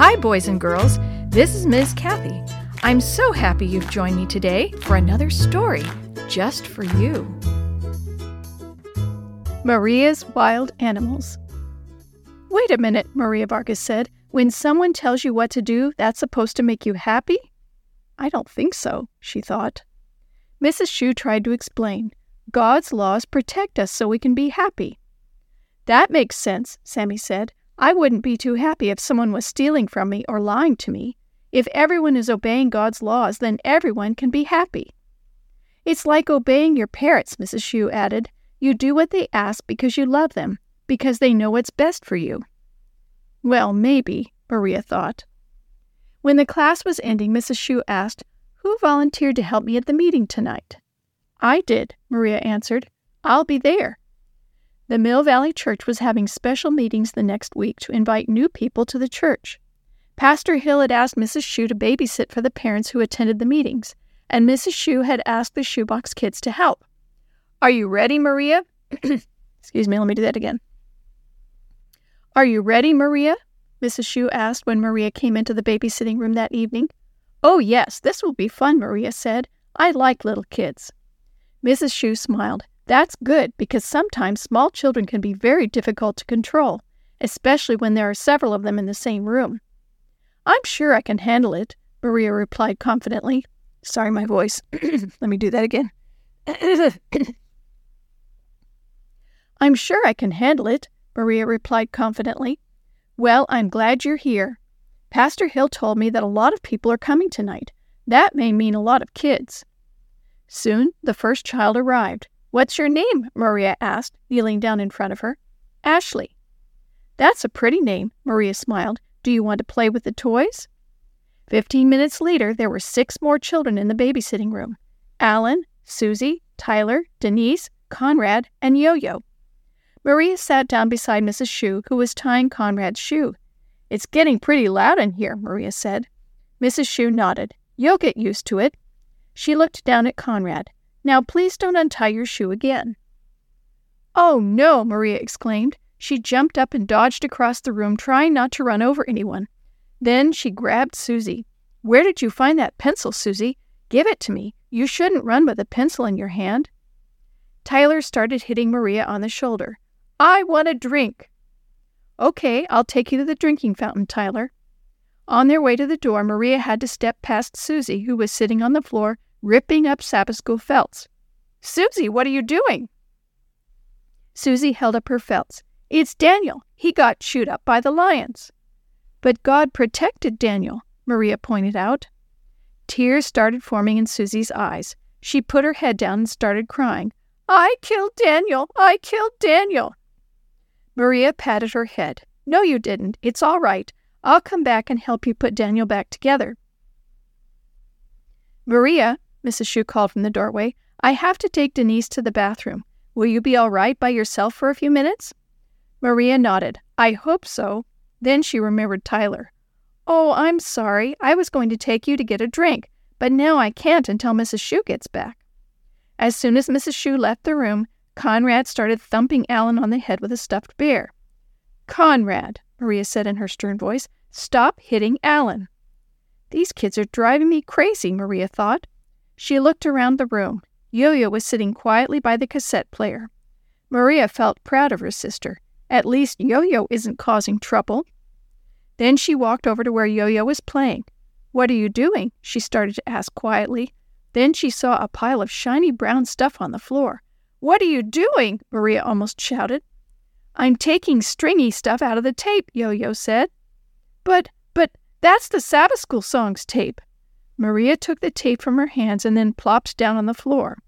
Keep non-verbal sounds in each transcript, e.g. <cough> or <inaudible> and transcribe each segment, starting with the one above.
Hi, boys and girls. This is Ms. Kathy. I'm so happy you've joined me today for another story just for you. Maria's Wild Animals. Wait a minute, Maria Vargas said. When someone tells you what to do, that's supposed to make you happy? I don't think so, she thought. Mrs. Shue tried to explain. God's laws protect us so we can be happy. That makes sense, Sammy said. I wouldn't be too happy if someone was stealing from me or lying to me. If everyone is obeying God's laws, then everyone can be happy. It's like obeying your parents, Mrs. Shue added. You do what they ask because you love them, because they know what's best for you. Well, maybe, Maria thought. When the class was ending, Mrs. Shue asked, Who volunteered to help me at the meeting tonight? I did, Maria answered. I'll be there. The Mill Valley Church was having special meetings the next week to invite new people to the church. Pastor Hill had asked Mrs. Shue to babysit for the parents who attended the meetings, and Mrs. Shue had asked the shoebox kids to help. Are you ready, Maria? <clears throat> Excuse me, let me do that again. Are you ready, Maria? Mrs. Shue asked when Maria came into the babysitting room that evening. Oh, yes, this will be fun, Maria said. I like little kids. Mrs. Shue smiled. That's good because sometimes small children can be very difficult to control, especially when there are several of them in the same room. I'm sure I can handle it, Maria replied confidently. Sorry, my voice. <clears throat> Let me do that again. <clears throat> I'm sure I can handle it, Maria replied confidently. Well, I'm glad you're here. Pastor Hill told me that a lot of people are coming tonight. That may mean a lot of kids. Soon the first child arrived. What's your name? Maria asked, kneeling down in front of her. Ashley. That's a pretty name, Maria smiled. Do you want to play with the toys? Fifteen minutes later, there were six more children in the babysitting room Alan, Susie, Tyler, Denise, Conrad, and Yo Yo. Maria sat down beside Mrs. Shue, who was tying Conrad's shoe. It's getting pretty loud in here, Maria said. Mrs. Shue nodded. You'll get used to it. She looked down at Conrad. Now please don't untie your shoe again. Oh, no, Maria exclaimed. She jumped up and dodged across the room, trying not to run over anyone. Then she grabbed Susie. Where did you find that pencil, Susie? Give it to me. You shouldn't run with a pencil in your hand. Tyler started hitting Maria on the shoulder. I want a drink. Okay, I'll take you to the drinking fountain, Tyler. On their way to the door, Maria had to step past Susie, who was sitting on the floor ripping up Sabbath school felts. Susie, what are you doing? Susie held up her felts. It's Daniel. He got chewed up by the lions. But God protected Daniel, Maria pointed out. Tears started forming in Susie's eyes. She put her head down and started crying. I killed Daniel. I killed Daniel. Maria patted her head. No, you didn't. It's all right. I'll come back and help you put Daniel back together. Maria, Mrs. Shue called from the doorway. I have to take Denise to the bathroom. Will you be all right by yourself for a few minutes? Maria nodded. I hope so. Then she remembered Tyler. Oh, I'm sorry. I was going to take you to get a drink, but now I can't until Mrs. Shue gets back. As soon as Mrs. Shue left the room, Conrad started thumping Alan on the head with a stuffed bear. Conrad, Maria said in her stern voice, stop hitting Alan. These kids are driving me crazy, Maria thought. She looked around the room. Yo Yo was sitting quietly by the cassette player. Maria felt proud of her sister. At least Yo Yo isn't causing trouble. Then she walked over to where Yo Yo was playing. What are you doing? she started to ask quietly. Then she saw a pile of shiny brown stuff on the floor. What are you doing? Maria almost shouted. I'm taking stringy stuff out of the tape, Yo Yo said. But, but, that's the Sabbath School songs tape. Maria took the tape from her hands and then plopped down on the floor.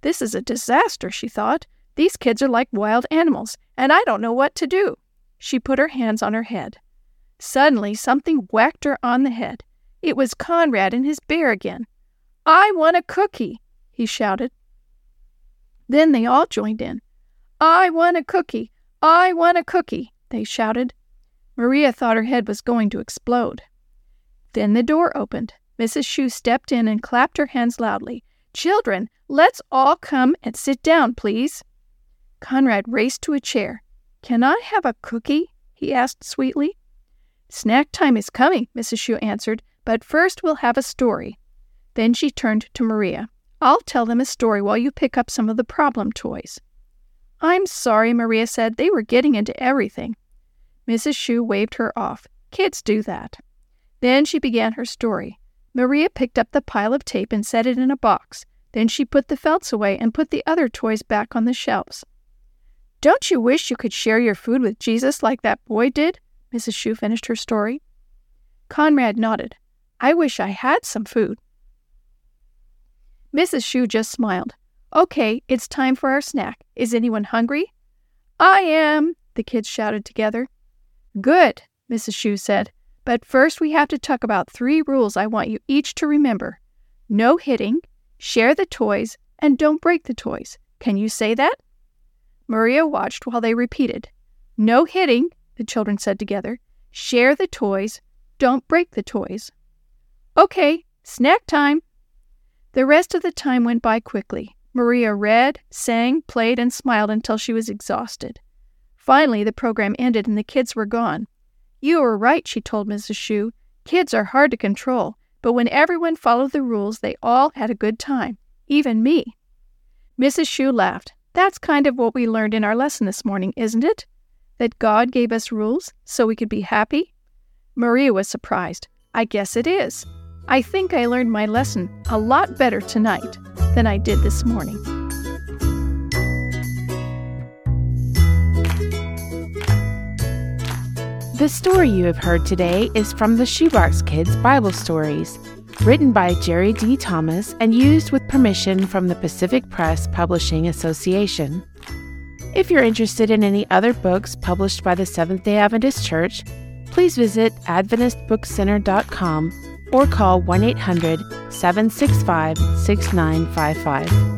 This is a disaster, she thought. These kids are like wild animals, and I don't know what to do. She put her hands on her head. Suddenly, something whacked her on the head. It was Conrad and his bear again. I want a cookie, he shouted. Then they all joined in. I want a cookie. I want a cookie, they shouted. Maria thought her head was going to explode. Then the door opened. Mrs. Shue stepped in and clapped her hands loudly. Children, let's all come and sit down, please. Conrad raced to a chair. Can I have a cookie? he asked sweetly. Snack time is coming, Mrs. Shue answered, but first we'll have a story. Then she turned to Maria. I'll tell them a story while you pick up some of the problem toys. I'm sorry, Maria said. They were getting into everything. Mrs. Shue waved her off. Kids do that. Then she began her story. Maria picked up the pile of tape and set it in a box. Then she put the felts away and put the other toys back on the shelves. Don't you wish you could share your food with Jesus like that boy did? Mrs. Shue finished her story. Conrad nodded. I wish I had some food. Mrs. Shue just smiled. Okay, it's time for our snack. Is anyone hungry? I am, the kids shouted together. Good, Mrs. Shue said. But first we have to talk about three rules I want you each to remember no hitting, share the toys, and don't break the toys. Can you say that? Maria watched while they repeated. No hitting, the children said together. Share the toys, don't break the toys. Okay, snack time. The rest of the time went by quickly. Maria read, sang, played, and smiled until she was exhausted. Finally, the program ended and the kids were gone. You were right, she told Mrs. Shue. Kids are hard to control, but when everyone followed the rules, they all had a good time, even me. Mrs. Shue laughed. That's kind of what we learned in our lesson this morning, isn't it? That God gave us rules so we could be happy? Maria was surprised. I guess it is. I think I learned my lesson a lot better tonight than I did this morning. The story you have heard today is from the Shoebox Kids Bible Stories, written by Jerry D. Thomas and used with permission from the Pacific Press Publishing Association. If you're interested in any other books published by the Seventh day Adventist Church, please visit AdventistBookCenter.com or call 1 800 765 6955.